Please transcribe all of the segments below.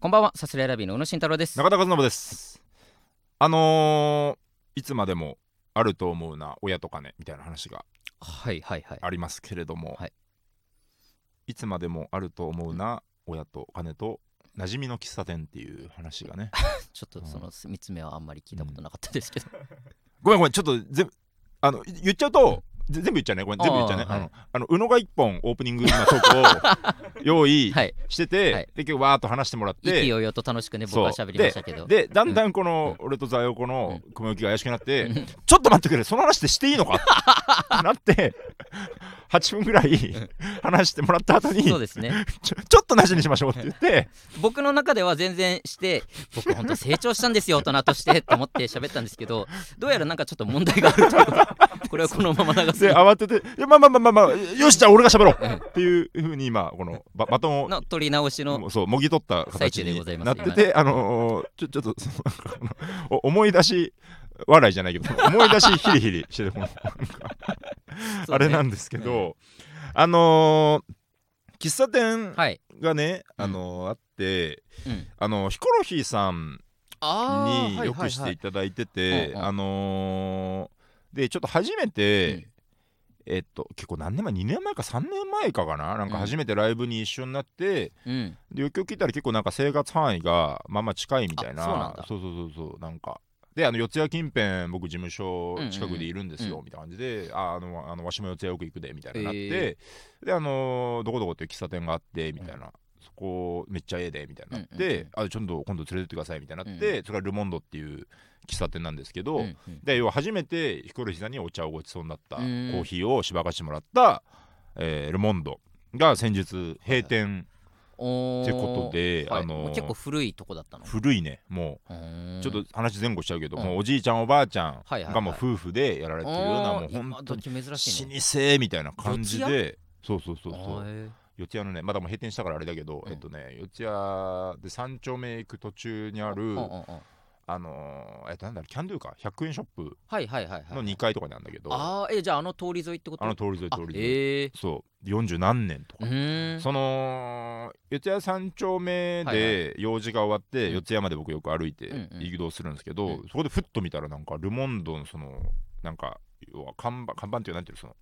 こんばんは、サスレラビーの宇野慎太郎です。中田和信です、あのーいつまでもあると思うな親と金みたいな話がはいはいはい。ありますけれども、はいいつまでもあると思うな親と金と馴染みの喫茶店っていう話がね ちょっとその3つ目はあんまり聞いたことなかったですけど。ごめんごめんちょっと全部あの言っちゃうとぜ全部言っちゃうね。ごめん全部言っちゃうね。あのあの宇野が一本オープニングのトークを 用意はい。してて、はい。で今日わーっと話してもらって。意気揚々と楽しくね、僕は喋りましたけど。でだんだんこの、俺とザヨコの雲行きが怪しくなって、うん。ちょっと待ってくれその話ってしていいのか？なって8分ぐらい話してもらった後にそうですね。ちょちょっとなしにしましょうって言って。僕の中では全然して、僕本当成長したんですよ、大人としてと思って喋ったんですけど、どうやらなんかちょっと問題があるということで これはこのまま流す。で慌てていやまあまあまあまあまあよしじゃあ俺が喋ろうっていうふうに今このババトンをの取り直しのそうもぎ取った最形に中でございますなっててあのーちょちょっと思い出し笑いじゃないけど 思い出しヒリヒリしてるこの。あれなんですけど、あのー喫茶店はい。がね、あのーあってうん。あのヒコロヒーさんあによくしていただいててうんうん。あのーでちょっと初めて、えっと結構何年前2年前か3年前かかな？なんか初めてライブに一緒になって、うん。でよくよく聞いたら結構なんか生活範囲がまあまあ近いみたいな。あそうなんだ。そうそうそうそうなんかであの四谷近辺僕事務所近くでいるんですよ、うん。みたいな感じでああのあのわしも四谷よく行くでみたいになって、えであのどこどこっていう喫茶店があってみたいな、そこめっちゃええでみたいになって、あちょっと今度連れてってくださいみたいになって、うんそれがルモンドっていう喫茶店なんですけど、で要は初めてヒコロヒーさんにお茶をごちそうになったコうん。ーヒーをしばかしてもらった、えールモンドが先日閉店ってことで、はいあのもう結構古いとこだったの？古いね。もうちょっと話前後しちゃうけど、うん。もうおじいちゃんおばあちゃんはいはいはい。がもう夫婦でやられてるようなもう今本当に時珍しいね。老舗みたいな感じでそうそうそうあそう四谷のねまだもう閉店したからあれだけど、うん。えっとね四谷で三丁目行く途中にある、ーうんうんうんあのーえっとなんだろうキャンドゥか？100円ショップはいはいはいはい。の2階とかにあるんだけど、ああ、え、じゃああの通り沿いってこと？あの通り沿いあ通り沿い、ええ。そう。40何年とか。うーん。その四谷三丁目はいはで用事が終わって、うん。四谷まで僕よく歩いてうんうん。移動するんですけど、うん。そこでふっと見たらなんかルモンドのそのなんか要は看板看板っていうなんていうの？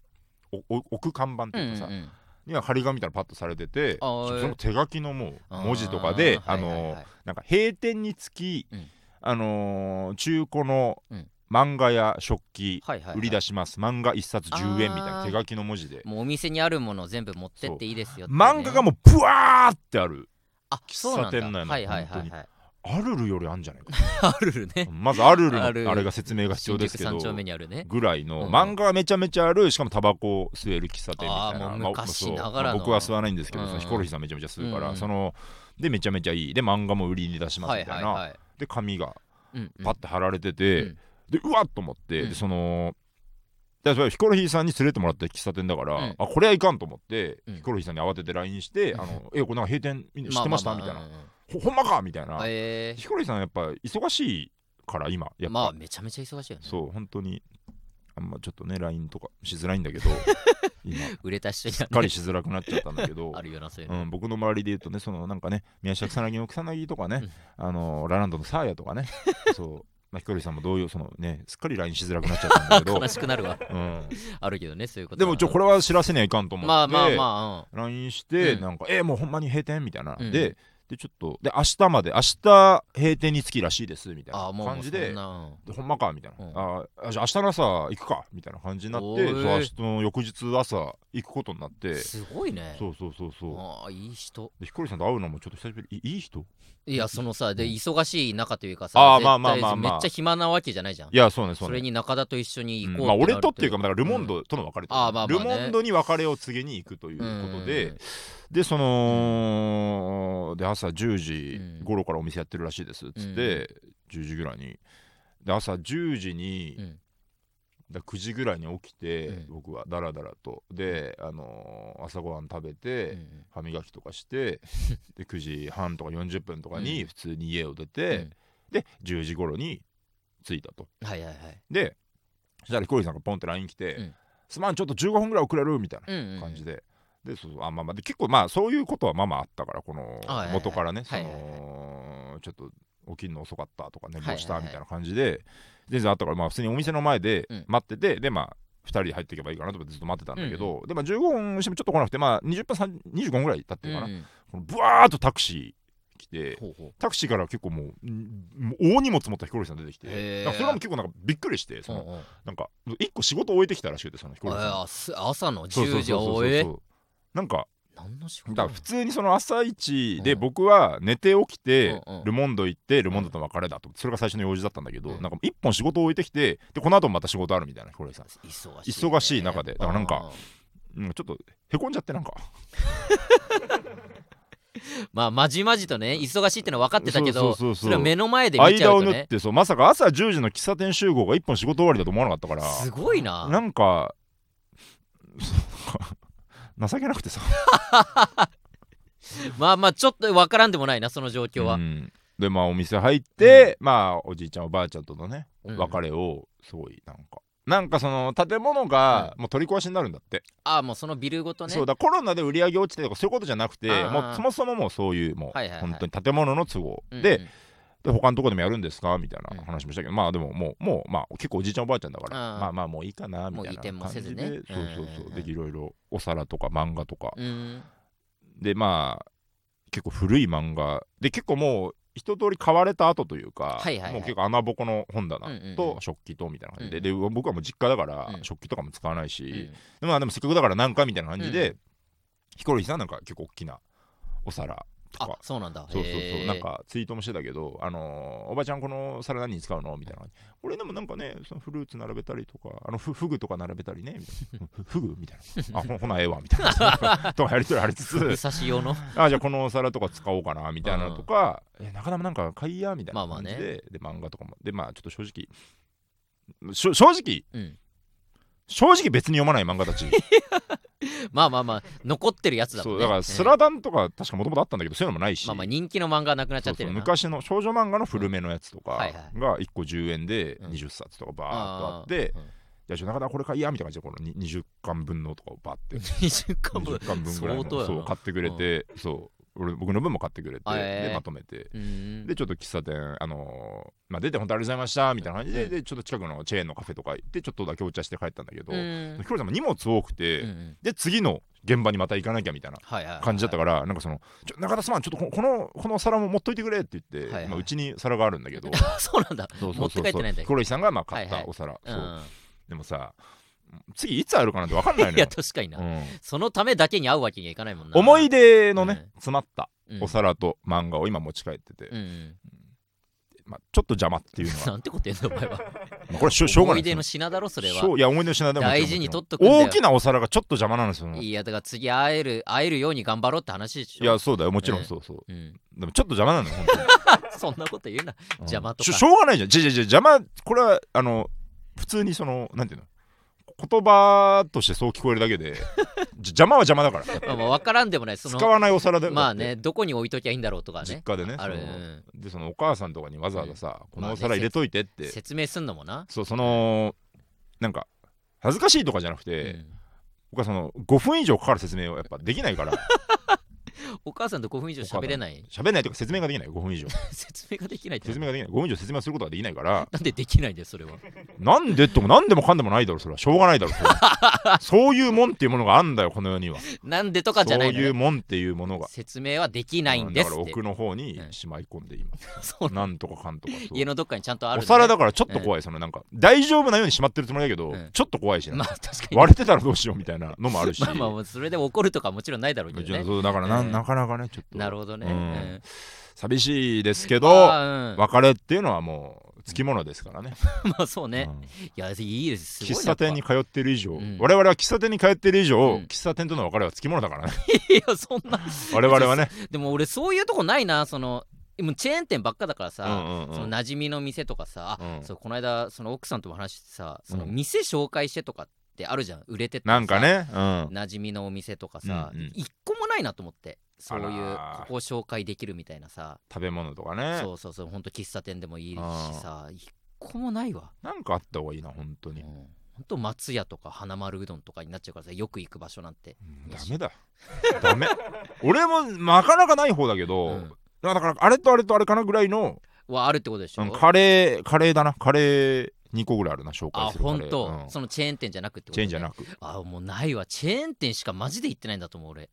その置く看板っていうかさ、うんうんには張り紙みたいなのパッとされててその手書きのもう文字とかであーはいはいのはい。なんか閉店につき、うんあのー中古のうん。漫画や食器はいはいはい。売り出します。漫画一冊10円みたいな。手書きの文字で。もうお店にあるものを全部持ってっていいですよってね。漫画がもうブワーってある。喫茶店内のはいはいはい本はいアルルよりあるんじゃないか。あるね。まずアルルのあれが説明が必要ですけど三丁目にあるね。ぐらいの、うん。漫画がめちゃめちゃあるしかもタバコを吸える喫茶店みたいな。昔ながらの。まあ僕は吸わないんですけど、うん。ヒコロヒーさんめちゃめちゃ吸うから、うん。そのでめちゃめちゃいい。で漫画も売りに出しますはいみたいな、はいはいで紙がうんうん。パッて貼られてて、うん。でうわっと思って、うん。でそのでそれヒコロヒーさんに連れてもらった喫茶店だから、うん。あこれはいかんと思って、うん。ヒコロヒーさんに慌てて LINE して「うん。あのえこれなんか閉店知っ てました?」みたいな。うんうんうん「ほほんまか?」みたいな、え。ヒコロヒーさんやっぱ忙しいから今やっぱ、ーまあめちゃめちゃ忙しいよね。そう本当にあんまちょっとね LINE とかしづらいんだけど 今。売れた人にはすっかりねしづらくなっちゃったんだけど。あるよなそういうの。うん、僕の周りで言うとねそのなんかね宮下草薙の草薙とかね、あのラランドのサーヤとかね。そう、まあ、ヒコロヒーさんも同様そのねすっかり LINE しづらくなっちゃったんだけど。悲、しくなるわ。うん、あるけどねそういうことでもちょこれは知らせにはいかんと思って、まあまあまあ LINE して、うん。なんかえもうほんまに閉店みたいな、うん。ででちょっとで明日まで明日閉店につきらしいですみたいな感じででほんまかみたいな、うん。ああじゃあ明日の朝行くかみたいな感じになってそ明日の翌日朝行くことになって。すごいね。そうそうそうそう。ああいい人。でヒコロヒーさんと会うのもちょっと久しぶり。いいい人？いやそのさでうん。忙しい中というかさあーまあまあまあまあ。めっちゃ暇なわけじゃないじゃん。いやそうねそうね。それに中田と一緒に行こうう。ん。まあ俺とっていうかだからルモンドとの別れとあーまあまあね。ルモンドに別れを告げに行くということで、うんでそので朝10時頃からお店やってるらしいですっつって、10時ぐらいに。で朝10時に、うん。だ9時ぐらいに起きて、うん。僕はダラダラと。で、あのー朝ごはん食べて、うん歯磨きとかして で9時半とか40分とかにうん。普通に家を出て、うん。で10時頃に着いたと。はいはいはい。でそしたらヒコロヒーさんがポンって LINE 来て、うん。すまんちょっと15分ぐらい遅れるみたいな感じで、でそうそうあまあまあで結構まあそういうことはまあまああったからこの元からね、はいはいはい。そののちょっと起きるの遅かったとか寝坊したみたいな感じで全然あったからまあ普通にお店の前でうん。待ってて、でまあ2人で入っていけばいいかなと思ってずっと待ってたんだけど、でまあ15分してもちょっと来なくてまあ20分3 25分ぐらい経ってるかな、うんこのブワーっとタクシー来てタクシーから結構もう大荷物持ったヒコロヒーさん出てきてそれはもう結構なんかびっくりしてその、うんうん。なんか1個仕事終えてきたらしくてそのヒコロヒーさん朝のそうそう10時そうそうをえなんかだ普通にその朝一でうん。僕は寝て起きてルモンド行ってルモンドとの別れだと。それが最初の用事だったんだけどうん。なんか一本仕事を置いてきてでこの後もまた仕事あるみたいなヒコロヒーさ。ん忙しい忙しい中で。だからなんかちょっとへこんじゃってなんか。まあまじまじとね忙しいってのは分かってたけどそうそうそうそう。それは目の前で見ちゃ間を縫っうとねてそう。まさか朝10時の喫茶店集合が一本仕事終わりだと思わなかったから。すごいな。なんか情けなくてさ。まあまあちょっと分からんでもないなその状況は、うん。でまあお店入って、まあおじいちゃんおばあちゃんとのねうん。別れをすごいなんか。なんかその建物がもう取り壊しになるんだって、ああもうそのビルごとね。そうだコロナで売り上げ落ちてとかそういうことじゃなくてもうそもそももうそういうもう、はいはいはい。本当に建物の都合、うんでうんで他のとこでもやるんですか？みたいうん。な話もしたけど、まあでももうもうまあ結構おじいちゃんおばあちゃんだから、まあまあもういいかなみたいな感じでそうそうそう、うんでいろいろお皿とか漫画とか、うん。でまあ結構古い漫画。で結構もう一通り買われた後というか、はいはいはい。もう結構穴ぼこの本棚うんうんうん。と食器とみたいな感じで,、うんで僕はもう実家だからうん。食器とかも使わないし、うん。でまあでもせっかくだからなんかみたいな感じで、うヒコロヒーさんなんか結構大きなお皿とあかそうなんだ。そうそうそう。なんかツイートもしてたけど、あのーおばちゃんこの皿何に使うのみたいな。感じ俺でもなんかねそのフルーツ並べたりとかあのフフグとか並べたりねみたいな。ふ フグみたいな。あほほなええわみたいな。とかやりとりありつつ。指差し用の。あじゃあこのお皿とか使おうかなみたいなのとか、え中田もなんか買いやみたいなまあまあね。感じで、で漫画とかも。でまあちょっと正直。正直。うん。正直別に読まない漫画たち まあまあまあ残ってるやつだもんね。そうだからスラダンとか確かもともとあったんだけどそういうのもないし、まあまあ人気の漫画はなくなっちゃってる昔の少女漫画の古めのやつとかが1個10円でうん。20冊とかバーっとあって、いやちょ中田これ買いやみたいな感じでこのに20巻分のとかをバーって。20巻分。20巻分ぐらいの。そう買ってくれて、そう俺僕の分も買ってくれて、あえー。でまとめて。うんでちょっと喫茶店あのーまあ出て本当ありがとうございましたみたいな感じで,、うん。でちょっと近くのチェーンのカフェとか行ってちょっとだけお茶して帰ったんだけど、うん。ヒコロさんも荷物多くて、うんうん。で次の現場にまた行かなきゃみたいなはいはいはい感じだったから、なんかそのちょ中田さんちょっとここのこの皿も持っといてくれって言って、はいはい。まあ、うちに皿があるんだけど。そうなんだ。そう持って帰ってないんだヒコロヒーさんがまあ買っはいはい。たお皿、う。そうん。でもさ次いつあるかなんて分かんないの いやよ、確かにな。うん。そのためだけに会うわけにはいかないもんな。思い出のね、うん。詰まったうん。お皿と漫画を今持ち帰ってて、うんまあ、ちょっと邪魔っていうのは。なんてこと言うんだお前は。まあこれしょしょうがない思い出の品だろそれは。ういや思い出の品でも大事に取っとく大きなお皿がちょっと邪魔なんですよ。いやだから次会える会えるように頑張ろうって話でしょ。いやそうだよ。もちろうん。んそうそう、うん。でもちょっと邪魔なのよ本当に。そんなこと言うな。うん邪魔とか。しょしょうがないじゃん。じゃじゃじゃ邪魔これはあの普通にそのなんていうの？言葉としてそう聞こえるだけでじ 邪魔は邪魔だから。まあまあ分からんでもない。その使わないお皿でまあねどこに置いときゃいいんだろうとかね。実家でねある。でそのお母さんとかにわざわざさ、このまあねお皿入れといてって、説明すんのもな。そうそのなんか恥ずかしいとかじゃなくうて、ん。僕はその5分以上かかる説明をやっぱできないから お母さんと5分以上喋れない。喋れないというか説明ができない5分以上。説明ができない説明ができない。5分以上説明することができないから。なんでできないんだよそれは。なんでともなんでもかんでもないだろそれは。しょうがないだろそれは。そういうもんっていうものがあんだよこの世には。なんでとかじゃないのそういうよもんっていうものが。説明はできないんですって。だから奥の方にうん。しまい込んで今、そう。なんとかかんとか家のどっかにちゃんとあるね。皿だからちょっと怖い、そのなんか大丈夫なようにしまってるつもりだけど、うん。ちょっと怖いしな、まあ確かに。割れてたらどうしようみたいなのもあるし。まあまあまあそれで怒るとかもちろんないだろうけどね。だからな,、うんなかなかねちょっと。なるほどね。うん。うん。寂しいですけあどーうん。別れっていうのはもうつきものですからね、まあそうね。うん。いやいいです。喫茶店に通ってる以上、うん。我々は喫茶店に通ってる以上、うん。喫茶店との別れはつきものだからね。いやそんな。我々はね。でも俺そういうとこないなそのもうチェーン店ばっかだからさ、うんうんうん。その馴染みの店とかさ、あうん。そうこの間その奥さんとも話してさそのうん店紹介してとかってあるじゃん売れててなんかね、うん、馴染みのお店とかさ、うんうん。一個もないなと思ってそういうここを紹介できるみたいなさ。食べ物とかね。そうそうそう。ほんと喫茶店でもいいしあさ一個もないわ。なんかあった方がいいな本当に、うん。ほんと松屋とか花丸うどんとかになっちゃうからさよく行く場所なんて。うんダメだ。ダメ。俺もなかなかない方だけど、うん。だからあれとあれとあれかなぐらいの、はあるってことでしょ、うんカレーカレーだな。カレー2個ぐらいあるな紹あ介するカレー。本当、うん。そのチェーン店じゃなくってこと、チェーンじゃなく。あもうないわ。チェーン店しかマジで行ってないんだと思う俺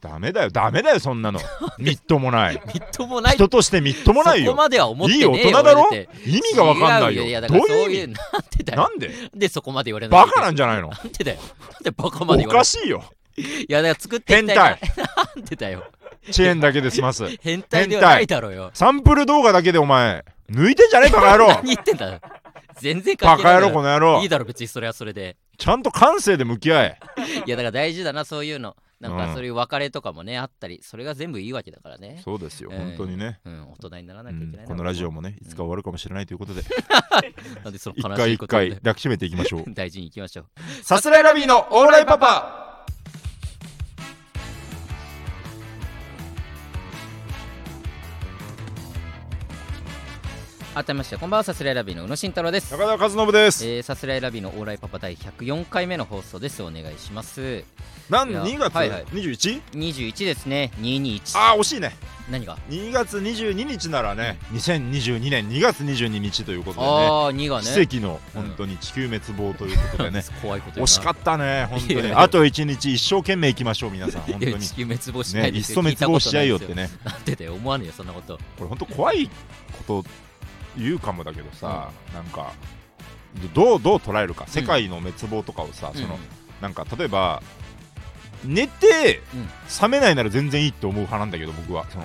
ダメだよダメだよそんなの。みっともない。みっともない。人としてみっともないよ。そこまでは思ってねいい大人だろ？意味がわかんないよ。違うやだどういう意味？なんでだよ。なんで？でそこまで言われないバカなんじゃないの？なんでだよ。なんでバカまおで言われかしいよ。いやだから作っていきたいな。なんでだよ。チェーンだけで済ます変態ではないだろうよ。サンプル動画だけでお前抜いてんじゃねえバカ野郎。何言ってんだよ。全然関バカ野係ないだろ。郎この野郎。いいだろ別にそれはそれで。ちゃんと感性で向き合え。いやだから大事だなそういうのなんうん。かそういう別れとかもねあったりそれが全部いいわけだからね。そうですよ。えー本当にね。うん。大人にならうなきゃいけないな。ん。このラジオもねいつか終わるかもしれないということで。なんでその一悲し回一回抱きしめていきましょう。大事にいきましょう。さすらいラビーのオーライパパ改めましてこんばんはさすらいラビーの宇野慎太郎です。中田和信です。えー、さすらいラビーのオーライパパ第104回目の放送です。お願いしますなんいや2月？はいはい。21? 21ですね。221ああ惜しいね。何が？2月22日ならね2022年2月22日ということでねああ2がね。奇跡の本当に地球滅亡ということでね。怖いこと惜しかっったね本当に。いやいや。あと1日一生懸命行きましょう皆さん。本当に。地球滅亡しなねいっそいですよ滅亡しちゃえよってね。なんでだよ思わねえよそんなこと。これ本当怖いこと言うかもだけどさ、なんかどうどう捉えるか。世界の滅亡とかをさ、そのなんか例えば寝て、うん。覚めないなら全然いいって思う派なんだけど僕はその。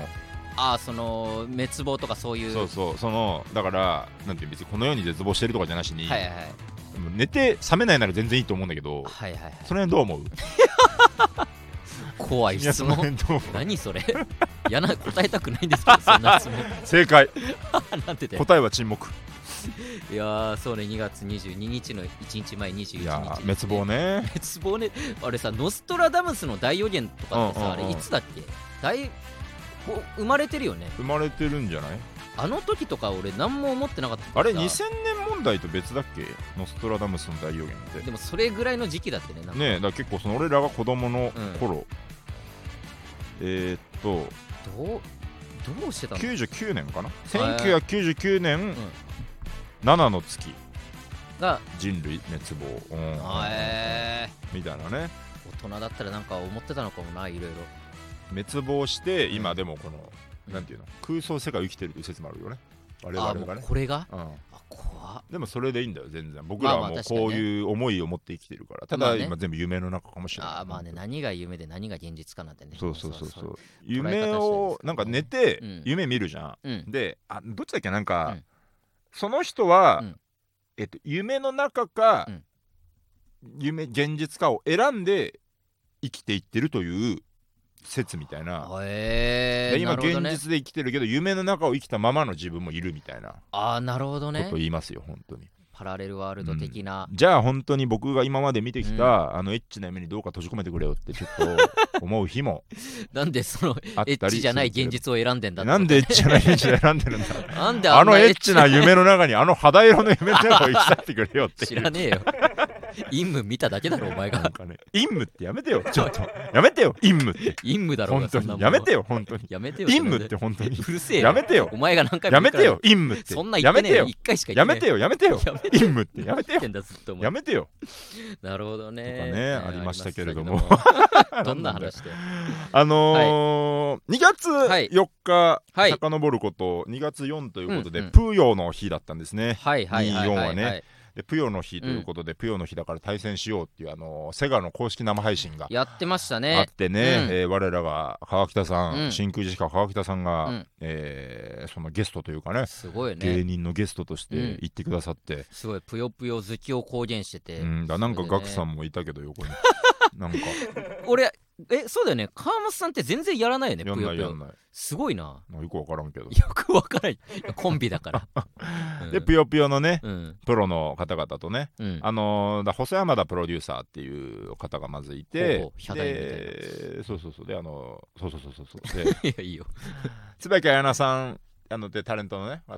ああその滅亡とかそういう。そうそう。そのだからなんていう別にこの世に絶望してるとかじゃなしに、はいはい寝て覚めないなら全然いいと思うんだけどはいはいはい。その辺どう思う？怖い質問。何それ。嫌な答えたくないんですけどそんな質問。正解。答えは沈黙。いやーそうね2月22日の1日前21日。いや滅亡ね。滅亡ね。あれさノストラダムスの大予言とかってさ、うんうんうん。あれいつだっけ？大お生まれてるよね。生まれてるんじゃない？あの時とか俺何も思ってなかった。あれさ2000年問題と別だっけ？ノストラダムスの大予言って。でもそれぐらいの時期だってねねえだ結構その俺らが子供の頃、えー、っとどうどうしてたの？99年かな？ー。1999年、7の月。が人類滅亡、うん。あえみたいなね。ー、大人だったらなんか思ってたのかもないろいろ。滅亡してうん。今でもこの、うん。なんていうの？空想世界を生きてるという説もあるよね。我々がね、これが？うん、でもそれでいいんだよ全然。僕らはもうこういう思いを持って生きてるからただ今全部夢の中かもしれない。あーまあね何が夢で何が現実かなんてね。そうそうそうそう。夢方をなんか寝てうん夢見るじゃん、うん。であどっちだっけ？なんか、うん。その人は、うん。えっと、夢の中か、うん。夢現実かを選んで生きていってるという説みたいな、へえで今現実で生きてるけど夢の中を生きたままの自分もいるみたいなああなるほどこねとを言いますよ本当に。パラレルワールド的な、じゃあ本当に僕が今まで見てきた、うん。あのエッチな夢にどうか閉じ込めてくれよってちょっと思う日も なんでそのエッチじゃない現実を選んでんだなんでエッチじゃないエッチで選んでるんだなんであのエッチな夢の中にあの肌色の夢の中を生きさせてくれよって知らねえよ陰夢見ただけだろ お前が。なんかね陰夢ってやめてよちょっと。やめてよ陰夢って。陰夢だろう本当がそんなもんにやめてよ本当に。やめてよ陰夢って本当に。うるせえよ。やめてよ。お前が何回もやめてよ陰夢って。そんな言やめてよってねえよ。一回しか言ってねやめてよやめてよ。やめて陰夢って。やめてよ。言ってんだずっとお前。やめてよ。なるほどね。とかねうんありましたけれども。ありましたけども。どんな話で？あのー2月はい。4日はい。遡ること2月4ということでうんうん。プーヨーの日だったんですね。はいはいはい24ははい。ねでプヨの日ということでプヨの日だから対戦しようっていうあのーセガの公式生配信がやってましたあねってね、うん。えー我らが川北さん、うん。真空ジェシカ川北さんが、うん。えーそのゲストというかねすごい芸ね人のゲストとしてうん。行ってくださって、すごい。ぷよぷよ好きを公言してて。うん。だなんかガクさんもいたけど横に。なんか。俺えそうだよね。川本さんって全然やらないよねやんないやんない。すごいな。まあよくわからんけど。よくわからないいやコンビだから。う んでぷよぷよのねうん。プロの方々とねうん。あの細山田プロデューサーっていう方がまずいてでそうそうそう。であのーそうそうそうそうそう。で いやいいよ。椿彩菜さんあのでタレントのね方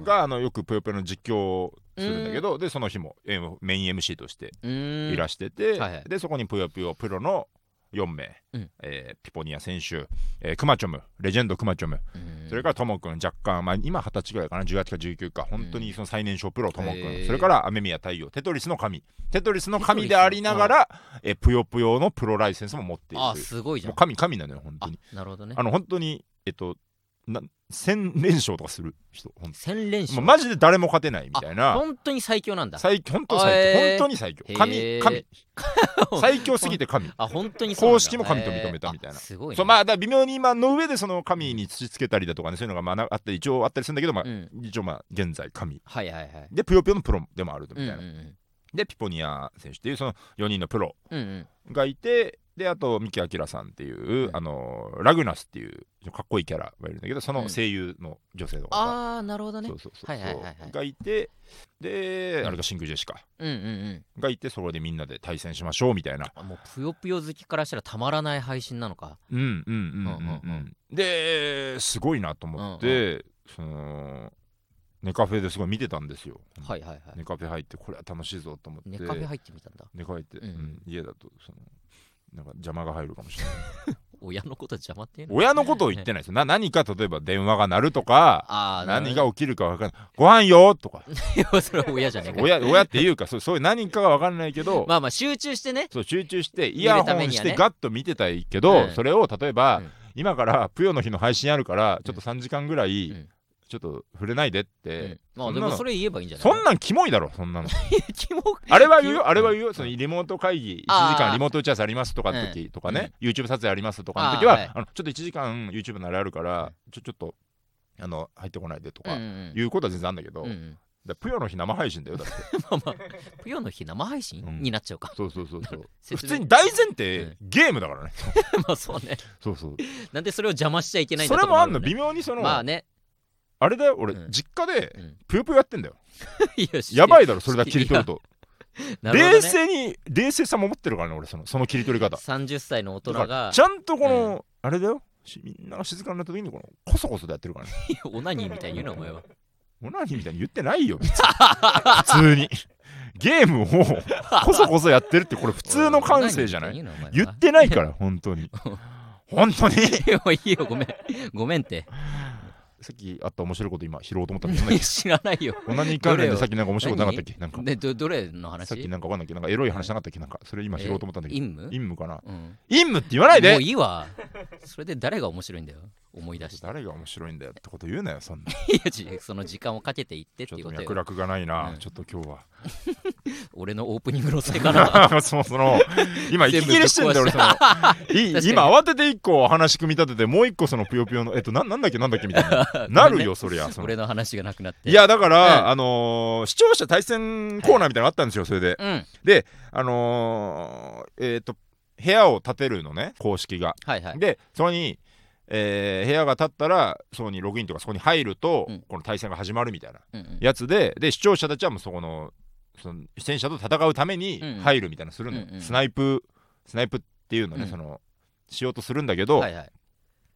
があのよくぷよぷよの実況をするんだけどでその日もえーメイン MC としていらしてて、はいはい。でそこにぷよぷよプロの4名、うん。えーピポニア選手、えークマチョム。レジェンドクマチョム、うん。それからともくん若干、まあ、今二十歳ぐらいかな。18か19か。本当にその最年少プロともくん、へー。それから雨宮太陽。テトリスの神。テトリスの神でありながら、えーぷよぷよのプロライセンスも持っている。あすごいじゃもうん神神なのよ本当あになるほどね。あの本当にえっとな1000連勝とかする人ほんと。千連勝。もうマジで誰も勝てないみたいな。本当に最強なんだ。最本当最強、本当に最強。へ神ー。神 最強すぎて神。あ本当に公式も神と認めたみたいな。すごいね。そうまあだ微妙に今の上でその神に土つけたりだとかねそういうのがまあなあったり一応あったりするんだけど、まあうん。一応まあ現在神。はいはいはい。でぷよぷよのプロでもあるみたいな、うんうんでピポニア選手っていうその4人のプロうんうん。がいてであと三木明さんっていう、うんあのラグナスっていうかっこいいキャラがいるんだけどその声優の女性の方。が、ああなるほどね。そうそうそう、はいはいはいはい。がいてで、うん。あれがシンクジェシカ。うんうんうん。がいてそこでみんなで対戦しましょうみたいな。あもうぷよぷよ好きからしたらたまらない配信なのか。うんうんうんうんうんうん。ううんん。ですごいなと思って、そのネカフェですごい見てたんですよ、はいはいはい。ネカフェ入ってこれは楽しいぞと思って。ネカフェ入ってみたんだ。ネカフェ入って、うん。うん家だとそのなんか邪魔が入るかもしれない。親のこと邪魔っていうの？親のことを言ってないですよ。な何か例えば電話が鳴るとかああ何が起きるか分かんない。ご飯よとか。いやそれは親じゃねえか。親親っていうかそうそういう何かが分かんないけど、まあまあ集中してね。そう集中してイヤホンして見るためにはね。ガッと見てたいけど、うん。それを例えば、うん。今からぷよの日の配信あるからちょっと3時間ぐらい、うんちょっと触れないでっうてん、まあでもそれ言えばいいんじゃないそんなんキモいだろそんなの。あれは言うあれは言うよそのリモート会議1時間リモート打ち合わせありますとかの時とかね、YouTube 撮影ありますとかの時ははい。のちょっと1時間 YouTube のあれあるからちょちょっとあの入ってこないでとかうんうんいうことは全然あるんだけど、うんうん。だぷよの日生配信だよだって。まあまあぷよの日生配信？うん。になっちゃうか。そうそうそうそう。普通に大前提、うん。ゲームだからね。まあそうね。そうそう。なんでそれを邪魔しちゃいけないんだそれもあんの微妙にその、まあねあれだよ俺、うん。実家でうん。ぷよぷよやってんだよ。いややばいだろそれだけ切り取ると、なるほどね。冷静に冷静さも持ってるからね俺そのその切り取り方。30歳の大人だからがちゃんとこの、あれだよ。しみんなが静かになった時にこのコソコソでやってるからね。オナニーみたいに言うなお前は。オナニーみたいに言ってないよ別に。普通に。ゲームをコソコソやってるってこれ普通の感性じゃない？オナニーみたに言ってないから本当に。本当に。いやもういいよごめん。ごめんってさっきあった面白いこと今拾おうと思ったんだけど知らないよ。オナニー関連でさっきなんか面白いことなかったっけ？なんか。でどどれの話？さっきなんかわかんないけどなんかエロい話なかったっけ？なんか。それ今拾おうと思ったんだけど。陰夢陰夢かな？うん。陰夢って言わないで！もういいわ。それで誰が面白いんだよ？思い出して。誰が面白いんだよってこと言うなよそんな。いやその時間をかけていってっていうこと脈絡がないな、うん。ちょっと今日は。俺のオープニングのせいかな。そのその今息切れしてんだよ俺その今慌てて一個話組み立ててもう一個そのぷよぷよのえっとななんだっけ？なんだっけ？みたいな なるよそりゃ俺の話がなくなって。いやだから、うん。あのー視聴者対戦コーナーみたいなのがあったんですよそれで。うん。あのーえっ、と部屋を建てるのね公式が。はいはい。でそこに、えー部屋が建ったらそこにログインとかそこに入ると、うん。この対戦が始まるみたいなやつでで視聴者たちはもうそこのその戦車と戦うために入るみたいなのするのよ、うんうん。スナイプスナイプっていうのね、うん。そのしようとするんだけど、はいはい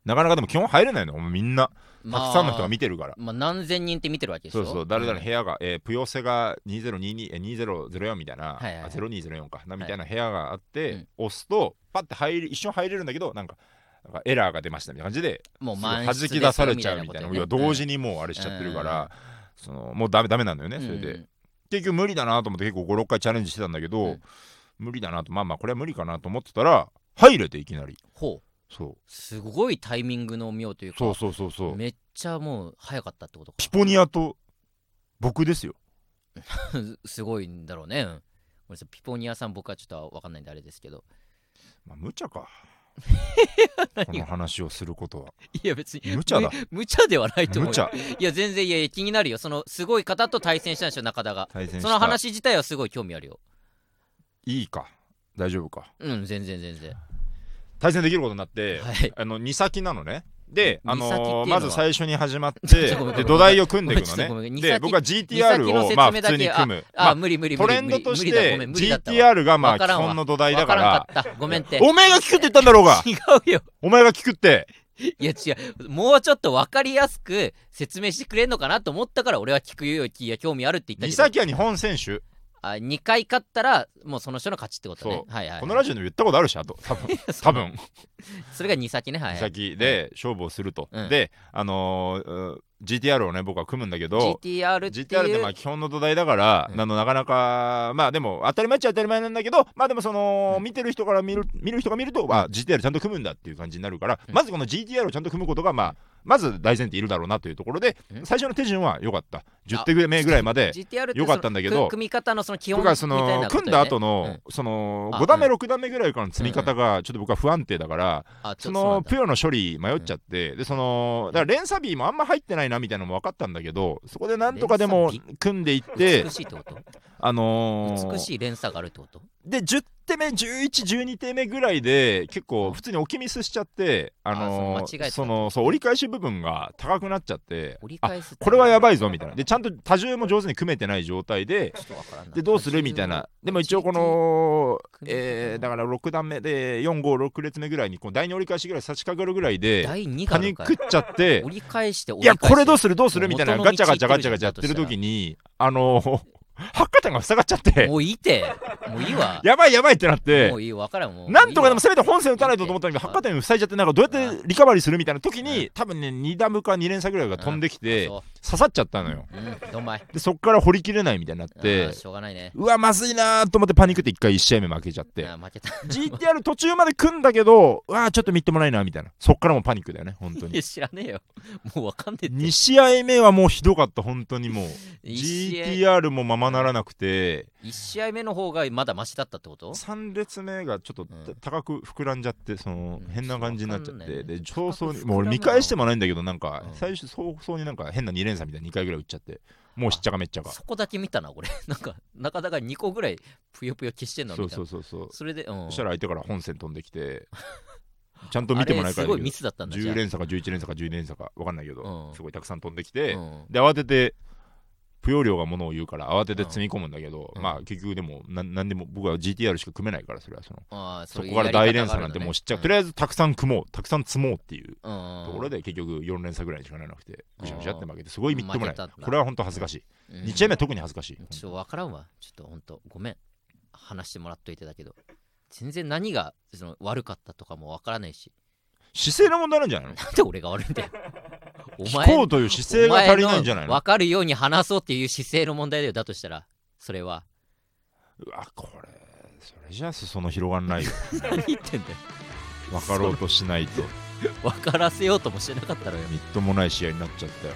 なかなかでも基本入れないのみんな。たくさんの人が見てるから、まあ何千人って見てるわけでしょ？そうそう。誰々ん。部屋が、えー、プヨセが2022え2004みたいな、はいはい。はいあ0204か。なみたいな部屋があって、うん。押すとパッて入り一瞬入れるんだけどなんかなんかエラーが出ましたみたいな感じでもう弾き出されちゃうみたいな。ですよ要は同時にもうあれしちゃってるから、そのもうダメダメなんだよね、それで、うん。結局無理だなと思って結構56回チャレンジしてたんだけど、うん。無理だなとまあまあこれは無理かなと思ってたら入れていきなり。ほうすごいタイミングの妙というかそうそうそうそう。めっちゃもう早かったってことか。ピポニアと僕ですよ。すごいんだろうね、うん、ごめんなさい。ピポニアさん僕はちょっと分かんないんであれですけど。まあ無茶か。この話をすることはいや別に。無茶だ。む無茶ではないと思ういや全然いや気になるよ。そのすごい方と対戦したんでしょ中田がその話自体はすごい興味あるよ。いいか。大丈夫か。うん全然全然対戦できることになって、はい。あの2先なのね。で、あのーまず最初に始まってで土台を組んでいくのね。で僕は二 GTR をまあ普通に組む。あ、まあ無理無理無ト理。レンドとして GTR がまあ基本の土台だわかからごめんってお前が聞くって言ったんだろうが。違うよ。お前が聞くって。いや違う。もうちょっと分かりやすく説明してくれんのかなと思ったから俺は聞くよ気や興味あるって言ったけど。三崎は日本選手あ2回勝ったらもうその人の勝ちってことね。はいはい、はい、このラジオでも言ったことあるしあと。多分。多分。それが2先ね。はい、はい、先で勝負をすると、うん。であの GTR をね僕は組むんだけど GTR っていう GTR ってまあ基本の土台だから、うん。あのなかなかまあでも当たり前っちゃ当たり前なんだけどまあでもその、うん見てる人から見る見る人が見ると、あ GTR ちゃんと組むんだっていう感じになるから、うん。まずこの GTR をちゃんと組むことがまあまず大前提いるだろうなというところで、うん。最初の手順は良かった。10手目ぐらいまで よかったんだけど組み方のその基本そみたいのなこと組んだ後の、そのあ5段目、う6段目ぐらいからの積み方がちょっと僕は不安定だから、そのプヨの処理迷っちゃって、でそのだから連鎖ビーもあんま入ってないなみたいなのも分かったんだけどそこでなんとかでも組んでいって美しいってこと？あのー美しい連鎖があるってこと？で10手目1112手目ぐらいで結構普通に置きミスしちゃってあのーあそのそう折り返し部分が高くなっちゃってあ折り返すってこれはやばいぞみたいな。でちゃんと多重も上手に組めてない状態ででどうするみたいな。でも一応この、えーだから6段目で456列目ぐらいにこう第2折り返しぐらい差し掛かるぐらいで第2がパニックっちゃって折り返して折いやこれどうするどうするみたいなガチャガチャガチャガチャやってる時にあの発火点が塞がっちゃって。もういいて。もういいわ。やばいやばいってなって。もういいわからんもうなんとかでもせめて本線打たないとと思ったんだけどいい発火点塞いじゃってなんかどうやってリカバリーするみたいな時うに多分ね2ダムか2連鎖ぐらいが飛んできわてそ刺さっちゃったのよ。ううん。どんまい。でそっから掘りきれないみたいになっあてーしょうがないね。うわまずいなーと思ってパニックって1回1試合目負けちゃって。負けた。GTR 途中まで組んだけどうわーちょっとみっともないなみたいな。そっからもうパニックだよね本当に。いや知らねえよ。もうわかんねえって。2試合目はもうひどかった本当にもう。GTR もままならなくて一試合目の方がまだマシだったってこと？3列目がちょっとうん。高く膨らんじゃってそのうん。変な感じになっちゃって。で早々高く膨らむにもう俺見返してもないんだけどなんかうん。最初早々になんか変な2連鎖みたいな2回ぐらい打っちゃってもうしっちゃかめっちゃかそこだけ見たな俺 なんかなかなか2個ぐらいぷよぷよ消してんのそうみたいな。そうそうそうそれでうん。そしたら相手から本線飛んできて ちゃんと見てもないからすごいミスだったんだじゃ10あ連鎖か11連鎖か12連鎖か分かんないけど、うん。すごいたくさん飛んできて、うん。で慌てて不要量がものを言うから慌てて積み込むんだけど、うん。まあ結局でもななんでも僕は GTR しか組めないからそれはその。そこから大連鎖なんてもう知っちゃう、とりあえずたくさん組もう。たくさん積もうっていううん。ところで結局4連鎖ぐらいしかなくてぐしゃぐしゃって負けてすごいみっともない。これは本当恥ずかしい、うん。2試合目は特に恥ずかしい、ちょっとわからんわ。ちょっとほんとごめん。話してもらっといてだけど。全然何がその悪かったとかもわからないし。姿勢の問題なんじゃないの？なんで俺が悪いんだよ。お聞こうという姿勢が足りないんじゃないの？分かるように話そうっていう姿勢の問題だよ。だとしたらそれは。うわこれそれじゃあ裾野広がんないよ。何言ってんだよ。分かろうとしないと。分からせようともしてなかったのよ。みっともない試合になっちゃったよ。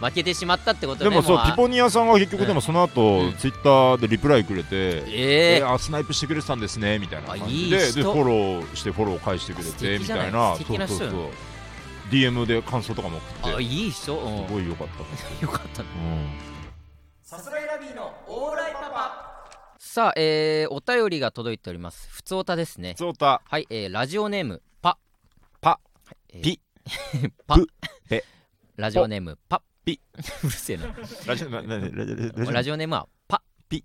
負けてしまったってことねでもそううピポニアさんが結局でもその後、うん。ツイッターでリプライくれて、えええーあスナイプしてくれてたんですねみたいな感じで。でフォローしてフォロー返してくれ素てみたいな。そうそうそう DM で感想とかも送って。あいい人。うん。すごい良かったよ かった。ねうん。さすらいラビーのオーライパパ。さあ、えー、お便りが届いております。ふつおたですね。ゾータはい、えー、ラジオネームパ。パ。えーピ。パ。プ。ペ。ラジオネームパ。ピ。うるせえな。ラジオななラジオラジオ。ラジオネームはパピ。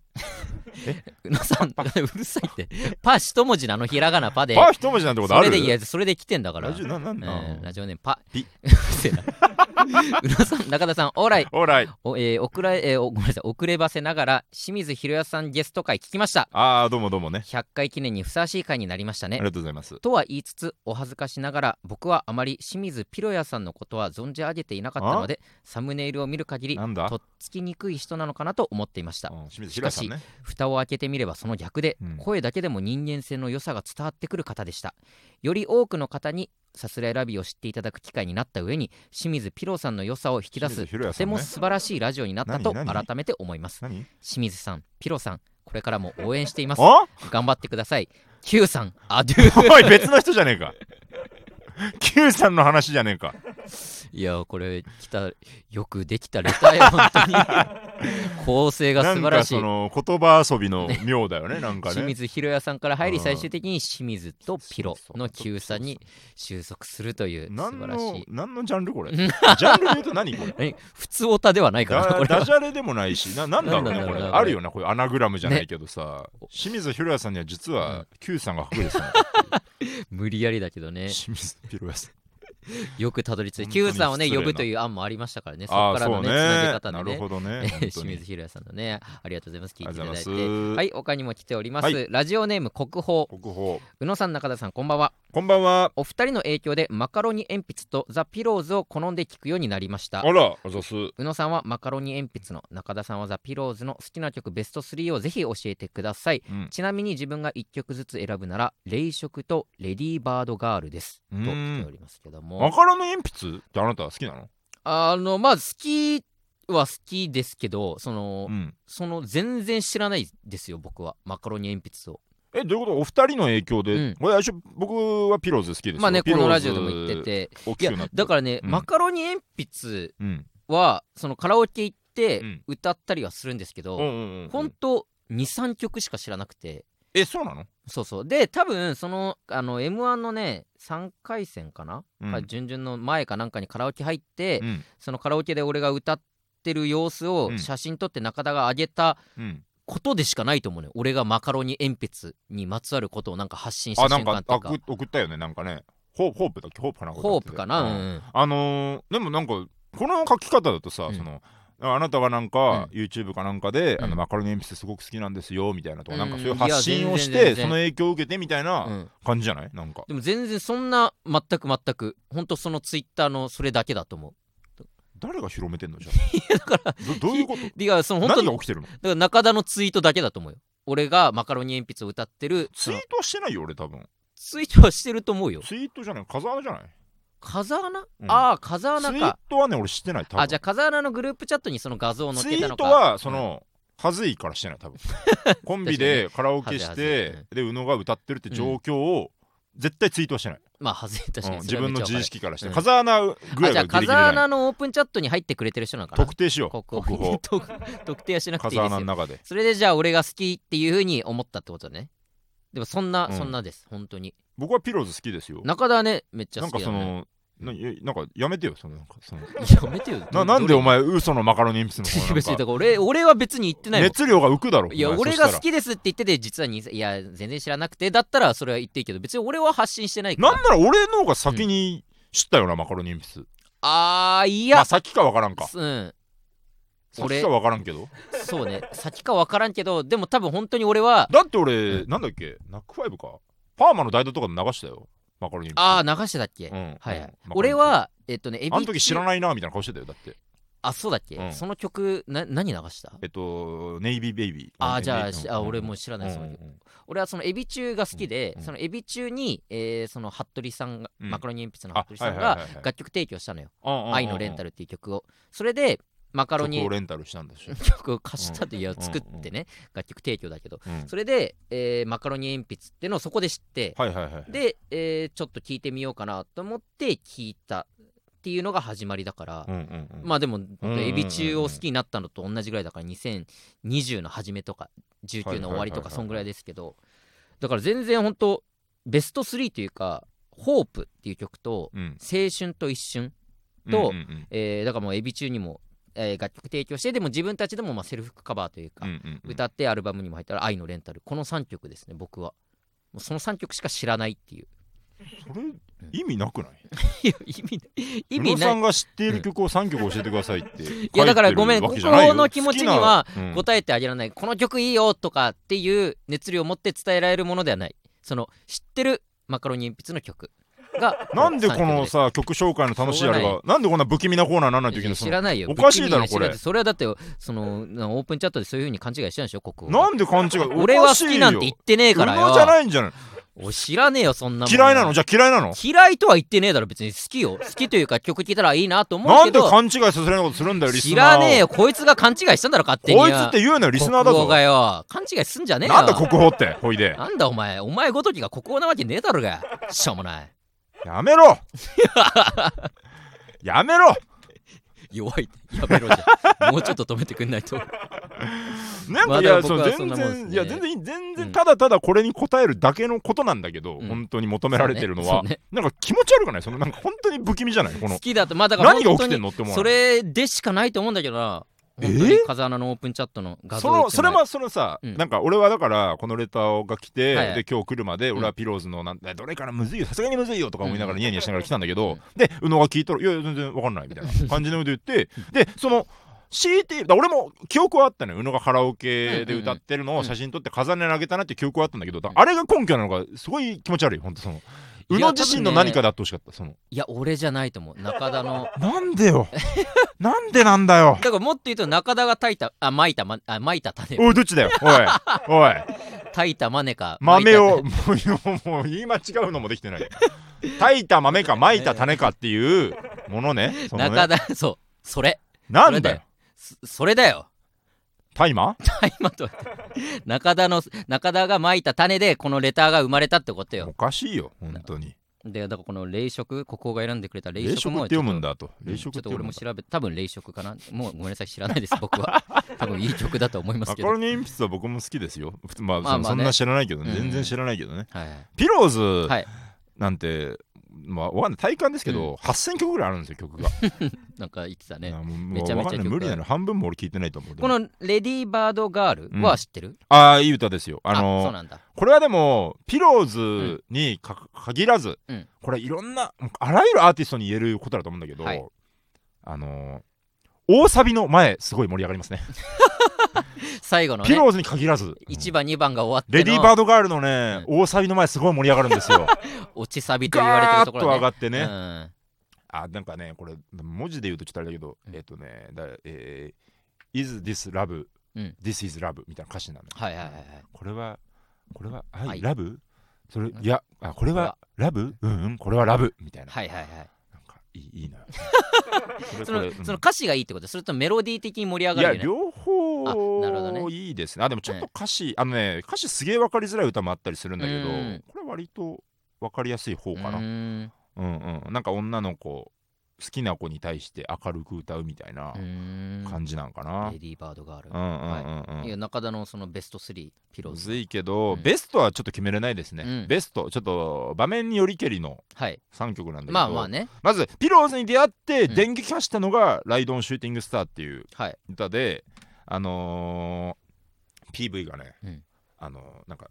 え？うのさん うるさいって。パ一文字なのひらがなパで。パ一文字なんてことある？それでいやそれで来てんだから。ラジオななんえだ、ーラジオネームパ。ピ。うるせえなさん中田さんオーライ。オーライ。お、えー、遅れ、えーおごめんなさい。遅ればせながら清水宏也さんゲスト会聞きました。ああどうもどうもね。100回記念にふさわしい回になりましたね。ありがとうございます。とは言いつつお恥ずかしながら僕はあまり清水ピロヤさんのことは存じ上げていなかったのでサムネイルを見る限りとっつきにくい人なのかなと思っていました。うん清水平さんね。蓋を開けてみればその逆で、うん。声だけでも人間性の良さが伝わってくる方でした。より多くの方にさすらいラビを知っていただく機会になった上に清水ピロさんの良さを引き出す、清水宏也とても素晴らしいラジオになったと改めて思います。何？清水さんピロさんこれからも応援しています。あ？頑張ってください。Q さんアデュー。おい別の人じゃねえか。Q さんの話じゃねえかいやこれ来たよくできたレターよ 本当に。構成が素晴らしい。かその言葉遊びの妙だよねなんかね。清水宏也さんから入りうん。最終的に清水とピロの Q さんに収束するという素何晴らしい。の何のジャンルこれ？う んジャンルで言うと何これ？え普通オタではないからなダこれは。ダジャレでもないしななんだろうねこれ。あるよなこういうアナグラムじゃないけどさ、清水宏也さんには実は Q さんが隠れてた無理やりだけどね。清水宏也さん よくたどり着いて Q にさんをね呼ぶという案もありましたからね。そこからのねつなげね方でね。清 に。水ひろやさんのねありがとうございます。聞いあていただいて。はい他にも来ております、はい。ラジオネーム国宝。国宝。宇野さん中田さんこんばんはこんばんは。お二人の影響でマカロニ鉛筆とザ・ピローズを好んで聞くようになりました。あらあざす。宇野さんはマカロニ鉛筆の中田さんはザ・ピローズの好きな曲ベスト3をぜひ教えてください。うん。ちなみに自分が1曲ずつ選ぶなら「冷食」と「レディーバードガール」です。とうん。来ておりますけどマもカロニ鉛筆ってあなたは好きなの？あのまあ好きは好きですけどその、うん。その全然知らないですよ僕は。マカロニ鉛筆をえどういうこと？お二人の影響で、うん。最初僕はピローズ好きですよ。まあねこピローズのラジオでも言ってて。いやだからね、うん。マカロニ鉛筆うん。はそのカラオケ行ってうん。歌ったりはするんですけど、うんほんと23曲しか知らなくて。えそうなの？そうそう。で多分そのあの m 1のね3回戦かな、うん。か準々の前かなんかにカラオケ入って、うん。そのカラオケで俺が歌ってる様子をうん。写真撮って中田が上げたうんことでしかないと思うね俺がマカロニ鉛筆にまつわることをなんか発信した瞬間っていうか。あく送ったよねなんかね。ホホープだっけ？ホープかなホープかな、ううんん。あのーでもなんかこの書き方だとさ、うん。そのあなたはなんか、う YouTube かなんかで、うん。あのマカロニ鉛筆すごく好きなんですよみたいなとか、うんなんかそういう発信をしてその影響を受けてみたいうん。な感じじゃない？なんか。でも全然そんな全く全く。本当そのツイッターのそれだけだと思う誰が広めてんのじゃ だからあどどういうこと？いやその本当に何が起きてるの？だから中田のツイートだけだと思うよ。俺がマカロニ鉛筆を歌ってるツイートはしてないよ俺多分。ツイートはしてると思うよ。ツイートじゃない？風穴じゃない？風穴、うん。ああ風ツイー穴かトはね俺してない多分。あじゃあ風穴のグループチャットにその画像を載っツイけたのか。ートはその、はずいからしてない多分。コンビでカラオケしはずいはずてで宇野が歌ってるって状況を絶対ツイートはしてない、まあ外れ確かにうん自分の自意識識からして、うん。風穴ぐらいがギリギリ風じゃない。穴のオープンチャットに入ってくれてる人なのかな？特定しよう。国 特特定はしなくていい風ですよ。穴の中で。それでじゃあ俺が好きっていうふうに思ったってことね。でもそんな、うん。そんなです。本当に。僕はピローズ好きですよ。中田はねめっちゃ好きだね。のないやなんかやめてよそのなんかその。やめてよ。な なんでお前嘘のマカロニ鉛筆の？方別にだなんかから俺俺は別に言ってないもん。熱量が浮くだろいや俺が好きですって言ってて実はにいや全然知らなくてだったらそれは言っていいけど別に俺は発信してないから。なんなら俺の方が先に知ったよな、マカロニ鉛筆あーいや。まあ先かわからんか。うん。先かわからんけど。そうね。先か分からんけどでも多分本当に俺はだって俺、なんだっけ？ナックファイブか。パーマの代打とかで流したよマカロニああ流してたっけ、うん。はい、うん俺はえっとねエビあの時知らいないなみたいな顔してたよだって。あそうだっけ、うん。その曲な何流した？えっとネイビーベイビー。あーじゃあうんしあ俺もう知らないその曲。俺はそのエビ中が好きで、うんそのエビ中に、えーその服部さんが、うん。マカロニ鉛筆のあ服部さんがはいはいはいはい。楽曲提供したのよ「うん。愛のレンタル」っていう曲を。それでマカロニ曲をレンタルしたんだし。曲を貸したというやうん作ってね楽曲提供だけど。うん。それで、えーマカロニ鉛筆っていうのをそこで知ってはいはいはいで、えーちょっと聞いてみようかなと思って聞いたっていうのが始まりだから、うんうんうん。まあでも、うんうんうんエビ中を好きになったのと同じぐらいだから2020の初めとか19の終わりとかそんぐらいですけど。だから全然本当ベスト3というか「ホープっていう曲とうん「青春と一瞬」とうんうん。えーだからもうエビ中にも、えー楽曲提供してでも自分たちでもまあセルフカバーというか、うんうんうん。歌ってアルバムにも入ったら「愛のレンタル」この3曲ですね僕は。もうその3曲しか知らないっていう。それ意味なくない？いや意味ない意宇味ない。野さんが知っている曲を3曲教えてくださいっていやだからごめんわけじゃないよ。国宝の気持ちには答えてあげられない。この曲いいよとかっていう熱量を持って伝えられるものではない。その知ってるマカロニ鉛筆の曲が なんでこのさ曲紹介の楽しいあれがなんでこんな不気味なコーナーなんないといけない知らないよ。おかしいだろこれ。それはだってそのなオープンチャットでそういう風に勘違いしたんでしょ国宝なんで勘違い俺は好きなんて言ってねえからよ。じゃないんじゃない？おい知らねえよそんなもん嫌いなの？じゃあ嫌いなの？嫌いとは言ってねえだろ別に好きよ。好きというか曲聴いたらいいなと思うなんでけど勘違いさせなことするんだよリス知ナーを。らねえよこいつが勘違いしたんだろ勝手にこいつって言うなよリスナーだぞ。国宝がよ。勘違いすんじゃねえよ。なんだ国宝って。ほいで。なんだお前。お前ごときが国宝なわけねえだろが。しょうもないやめろ。やめろ。弱い。やめろじゃん。もうちょっと止めてくんないと。なんかいやそう全然いや全然全うん。然ただただこれに答えるだけのことなんだけどうん。本当に求められてるのはそうね。なんか気持ち悪くない？そのなんか本当に不気味じゃない？この好きだとまあだから何が起きてんのって思うそれでしかないと思うんだけどな。え本当に風穴のオープンチャットの画像そそれもそのさ、うん。なんか俺はだからこのレターが来て、はいはい。で今日来るまで俺はピローズのなんえどれからむずいよさすがにむずいよとか思いながらうん。ニヤニヤしながら来たんだけど、うん。で宇野が聞いたら「いやいや全然わかんない」みたいな 感じのこと言ってでその CT だ俺も記憶はあったのよ。宇野がカラオケで歌ってるのを写真撮って飾りにあげたなって記憶はあったんだけどだあれが根拠なのがすごい気持ち悪い本当その宇野自身の何かであってほしかった？その。いや俺じゃないと思う。中田の。なんでよ？なんでなんだよ？だからもっと言うと中田が炊いたあ巻いたまあ巻いた種。おいどっちだよ？おいおい。炊いたマネか豆をもうもう言い間違うのもできてない。炊いた豆かまいた種かっていうものねそのね。た中田そう。それ。なんだよ。そそれだよ大麻？大麻とは中田の中田が巻いた種でこのレターが生まれたってことおよかしいよ本当に。でだからこの冷食？ここが選んでくれた冷冷食食もって読むんだだと冷食ちょってと俺も調べ多分冷食かな。もうごめんなさい知らないです僕は。多分いい曲だと思いますけど。はいマカロニ鉛筆は僕も好きですよ。まあまあまあね。そそんな知らないけどね。うん。全然知らないけどね。はい。ピローズはい。なんてまあわかんない。体感ですけど8000曲ぐらいあるんですよ曲が。なんか言ってたね。なもうめちゃめちゃわかんない。曲無理なの。半分も俺聞いてないと思うこの「レディーバードガール」は知ってる、ああいい歌ですよ。ああのーそうなんだ。これはでもピローズにか限らず、うん。これはいろんなあらゆるアーティストに言えることだと思うんだけど、はい。あのー大サビの前すごい盛り上がりますね 最後のねピローズに限らず。1番2番が終わってレディー・バーのドガールのね、大サビの前すごい盛り上がるんですよ。落ちサビと言われてガーッとるところね。上がってね、うん。あなんかねこれ文字で言うとちょっとあれだけど、うん。えっ、とねだ、えー Is this love?、うん。This is love みたいな歌詞なのよ。はいはいはいはい。これはこれは愛、はい。ラブ？それん。いやあこれは。ラブ？うんうんこれはラブみたいな。はいはいはいいいいいな そのうん。その歌詞がいいってこと？それとメロディー的に盛り上いやがるよね。両方あなるほどね。いいですね。あでもちょっと歌詞、あのね歌詞すげえ分かりづらい歌もあったりするんだけどうん。これ割と分かりやすい方かな。うんうん。なんか女の子好きな子に対して明るく歌うみたいな感じなんかな。レディーバードガール。うんうんうんうん。い。や中田のそのベスト3ピローズ。いけど、うん。ベストはちょっと決めれないですね、うん。ベストちょっと場面によりけりのはい。3曲なんだけど、まあまあね。まずピローズに出会ってうん。電撃化したのが「ライドオンシューティングスター」っていうはい。歌であのー PV がね、うん。あのーなんか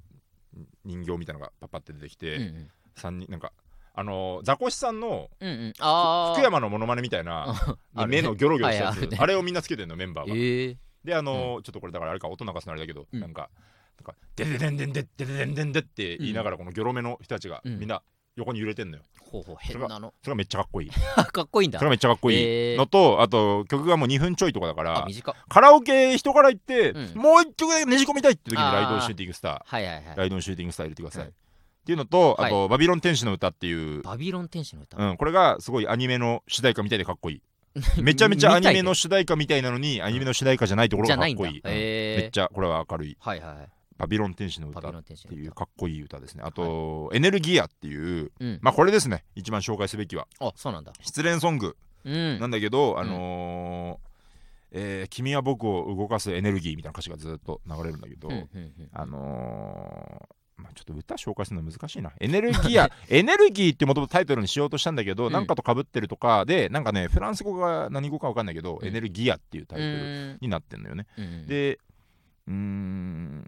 人形みたいなのがパッパって出てきて、うんうん。三人なんかあのーザコシさんのうんうん。福山のモノマネみたいな 目のギョロギョロしたやつ、はいあるねあれをみんなつけてんのメンバーが、ええであのーちょっとこれだからあれか音流すのあれだけど、うん。なんかなんかデデデンデンデッデデデンデンデって言いながらこのギョロ目の人たちがうん。みんな横に揺れてんのよ。ほうほう変なの。それがめっちゃかっこいい。かっこいいんだ。それがめっちゃかっこいへー。いのと、あと曲がもう2分ちょいとかだかあらカラオケ人から行って、うん。もう一曲だけねじ込みたいって時にライドオンシューティングスター。はいはいはい。ライドオンシューティングスター入れてください、うんっていうのとあはと、バビロン天使の歌っていう、バビロン天使の歌。うん、これがすごいアニメの主題歌みたいでかっこいい。めちゃめちゃアニメの主題歌みたいなのにアニメの主題歌じゃないところがかっこいい、うん。めっちゃこれは明るい。はいはいバビロン天使のバ歌。っていうかっこいい歌ですね。あと、エネルギアっていううん。まあこれですね。一番紹介すべきは。あそうなんだ。失恋ソング。うん。なんだけど、あのーえー君は僕を動かすエネルギーみたいな歌詞がずっと流れるんだけど、うんうんうん。あのーまあ、ちょっと歌紹介するの難しいな。エネルギア エネルギーってもともとタイトルにしようとしたんだけど、うん。なんかとかぶってるとかでなんかねフランス語が何語か分かんないけど、うん。エネルギアっていうタイトルうんになってんのよね、うん。でうーん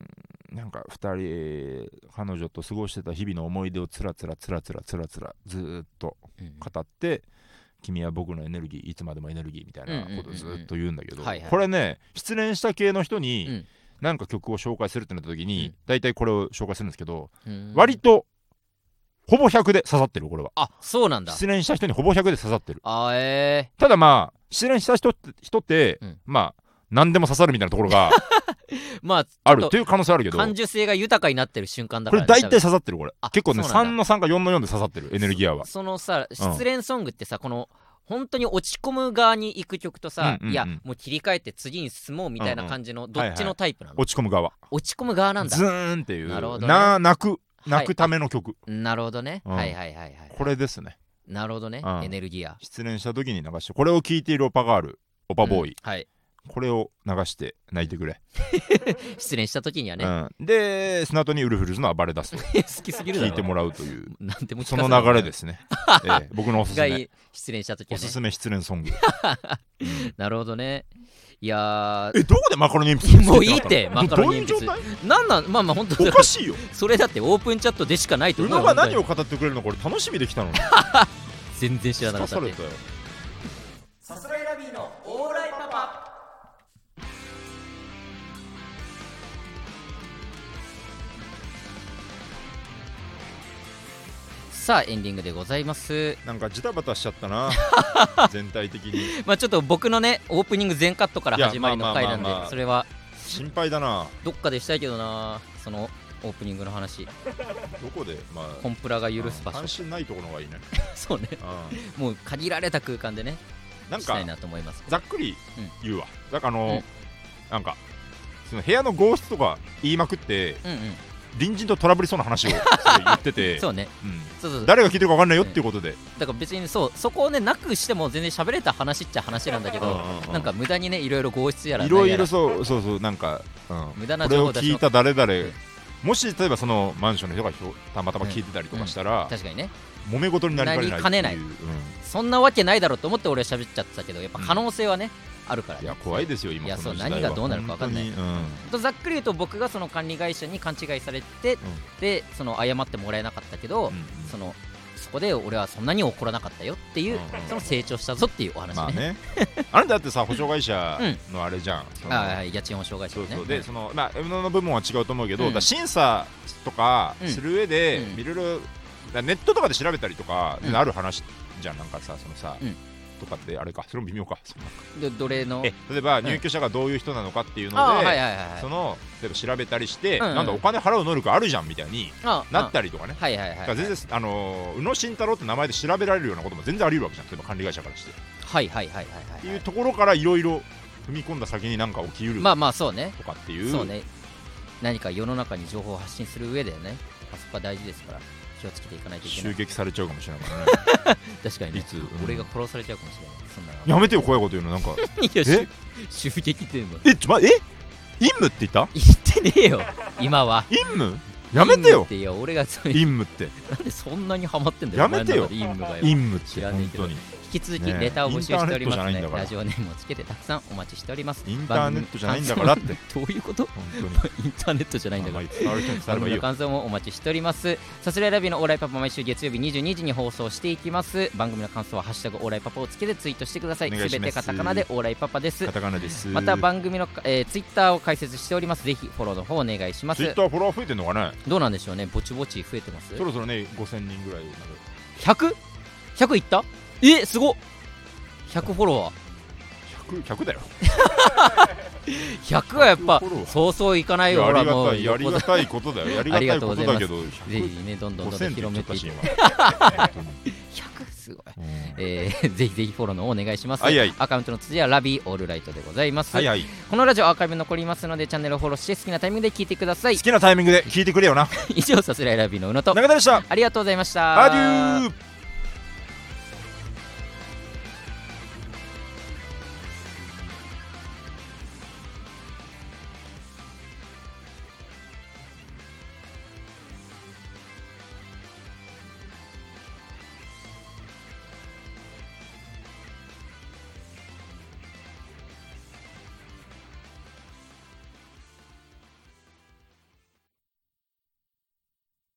なんか2人彼女と過ごしてた日々の思い出をつらつらつらつらつらつらずーっとうん語って君は僕のエネルギーいつまでもエネルギーみたいなことをずっと言うんだけどこれね失恋した系の人にうんなんか曲を紹介するってなった時にうん。大体これを紹介するんですけどうん。割とほぼ100で刺さってるこれは。あそうなんだ。失恋した人にほぼ100で刺さってる。あえただまあ失恋した人って人ってうん。まあ何でも刺さるみたいなところがえ まああるちょっっていう可能性あるけどと感受性が豊かになってる瞬間だこからねれ大体。刺さってるこれ。あ結構ね3そうなんだ。の3か4の4で刺さってるエネルギアは。そのさ失恋ソングってさこの本当に落ち込む側に行く曲とさ、うんうんうん。いやもう切り替えて次に進もうみたいな感じのどっちのタイプなの、落ち込む側。落ち込む側なんだ。ズーンっていうなるほどね。な泣くはい。泣くための曲。なるほどね、うん。はいはいはいはい。これですね。なるほどね、うん。エネルギア。失恋した時に流してこれを聴いているオパガールオパボーイ。うん。はいこれを流して泣いてくれ、失恋した時にはね、うん、でその後にウルフルズの暴れ出すと。好きすぎる聞いてもらうという。なんでもその流れですね、ええ。僕のおすすがめ失恋した時はね。おすすめ失恋ソング、うん。なるほどね。いやえどこでマカロニ鉛筆もういいってマカロニ鉛筆どういう状ーなんなん？まあまあ本当態おかしいよ。それだってオープンチャットでしかないと宇思う。よ野が何を本語ってくれるのこれ楽しみできたのに。全然知らなかったさすらいラビーのさあエンディングでございます。なんかジタバタしちゃったな。全体的に。まあちょっと僕のねオープニング全カットから始まりの回なんでそれは心配だな。どっかでしたいけどなそのオープニングの話。どこで？まあコンプラが許す場所。関心ないところがいいね、そうね。うもう限られた空間でねん、なんかしたいなと思います。ざっくりうん。言うわ、だからあの、うん。なんかその部屋の合室とか言いまくってうんうん隣人とトラブりそうな話を言っててそうねうんそうそう誰が聞いてるか分かんないよっていうことで、だから別にそうそこをねなくしても全然喋れた話っちゃ話なんだけど、うんうんうんなんか無駄にねいろいろ合室やらいろいろそうそうそうなんか、うん、無駄なこれを情報出しま聞いた誰々、んもし例えばそのマンションの人がひょたまたま聞いてたりとかしたら、確かにね揉め事になりかねないうかねないうんそんなわけないだろうと思って俺は喋っちゃってたけどやっぱ可能性はね、あるからね。いや怖いですよいやそう何がどうなるか分かんない。うん。とざっくり言うと僕がその管理会社に勘違いされて、でその謝ってもらえなかったけど、うんうん。そのそこで俺はそんなに怒らなかったよっていう、うんうん。その成長したぞっていうお話ね,、まあね。あなただってさ保証会社のあれじゃん、そのああ家賃保証会社そうねそう。でそのまあ M の部門は違うと思うけど、審査とかうんする上でうん。いろいろネットとかで調べたりとか、うん。ある話じゃん。なんかさそのさ、うんとかってあれかそれも微妙か。そので奴隷の？え例えば入居者がどういう人なのかっていうので、ああはいはいはいはい。その例えば調べたりして、うんうんなんだお金払う能力あるじゃんみたいにあなったりとかね、はいはいはい、はい、全然、あのー宇野慎太郎って名前で調べられるようなことも全然あり得るわけじゃん例えば管理会社からして、はいはいはいはいってはい。いうところからいろいろ踏み込んだ先に何か起きうるまあまあそうね。とかっていう、そうね。何か世の中に情報を発信する上でねあそこは大事ですから気をつけていかないといけな襲い撃されちゃうかもしれないからね。確かにね。いつ、うん。俺が殺されちゃうかもしれない。そんな。のやめてよ怖いこと言うの。なんか。いやえ？襲襲撃っていうのえちょまえ？陰夢って言った？言ってねえよ。今は。陰夢やめてよ。いや俺が陰夢って。なんでそんなにハマってんだよ。やめてよ。陰夢がよ。陰夢って知らねえけど。本当に。引き続きレターを募集しておりますので、インターネットじゃないんだから。ラジオネームをつけてたくさんお待ちしております。インターネットじゃないんだからって。どういうこと本当に。インターネットじゃないんだから。番組の感想もお待ちしております。さすらいラビのオーライパパ毎週月曜日22時に放送していきます。番組の感想はハッシュタグオーライパパをつけてツイートしてください。す。べてカタカナでオーライパパです。カタカナです。また番組の、えー、ツイッターを開設しております。ぜひフォローの方お願いします。ツイッターフォロワー増えてんのかね。どうなんでしょうね。ぼちぼち増えてます？そろそろね5000人ぐらい 100?100 いった？えすごっ。100フォロワー。100, 100だよ。100はやっぱ100フォロワー。そうそういかないよ。やほらもうりがたいやりがたいことだよ。やりがたいことだけどぜひねどんどんどんどん5000って言広めていって。っちゃったし今本当に100すごい。うんえー、ぜひぜひフォローの方お願いします、はいはい。アカウントの辻はラビーオールライトでございます、はいはい。このラジオアーカイブ残りますのでチャンネルをフォローして好きなタイミングで聞いてください。好きなタイミングで聞いてくれよな。以上さすらいラビーの宇野と。中田でした。ありがとうございました。アデュー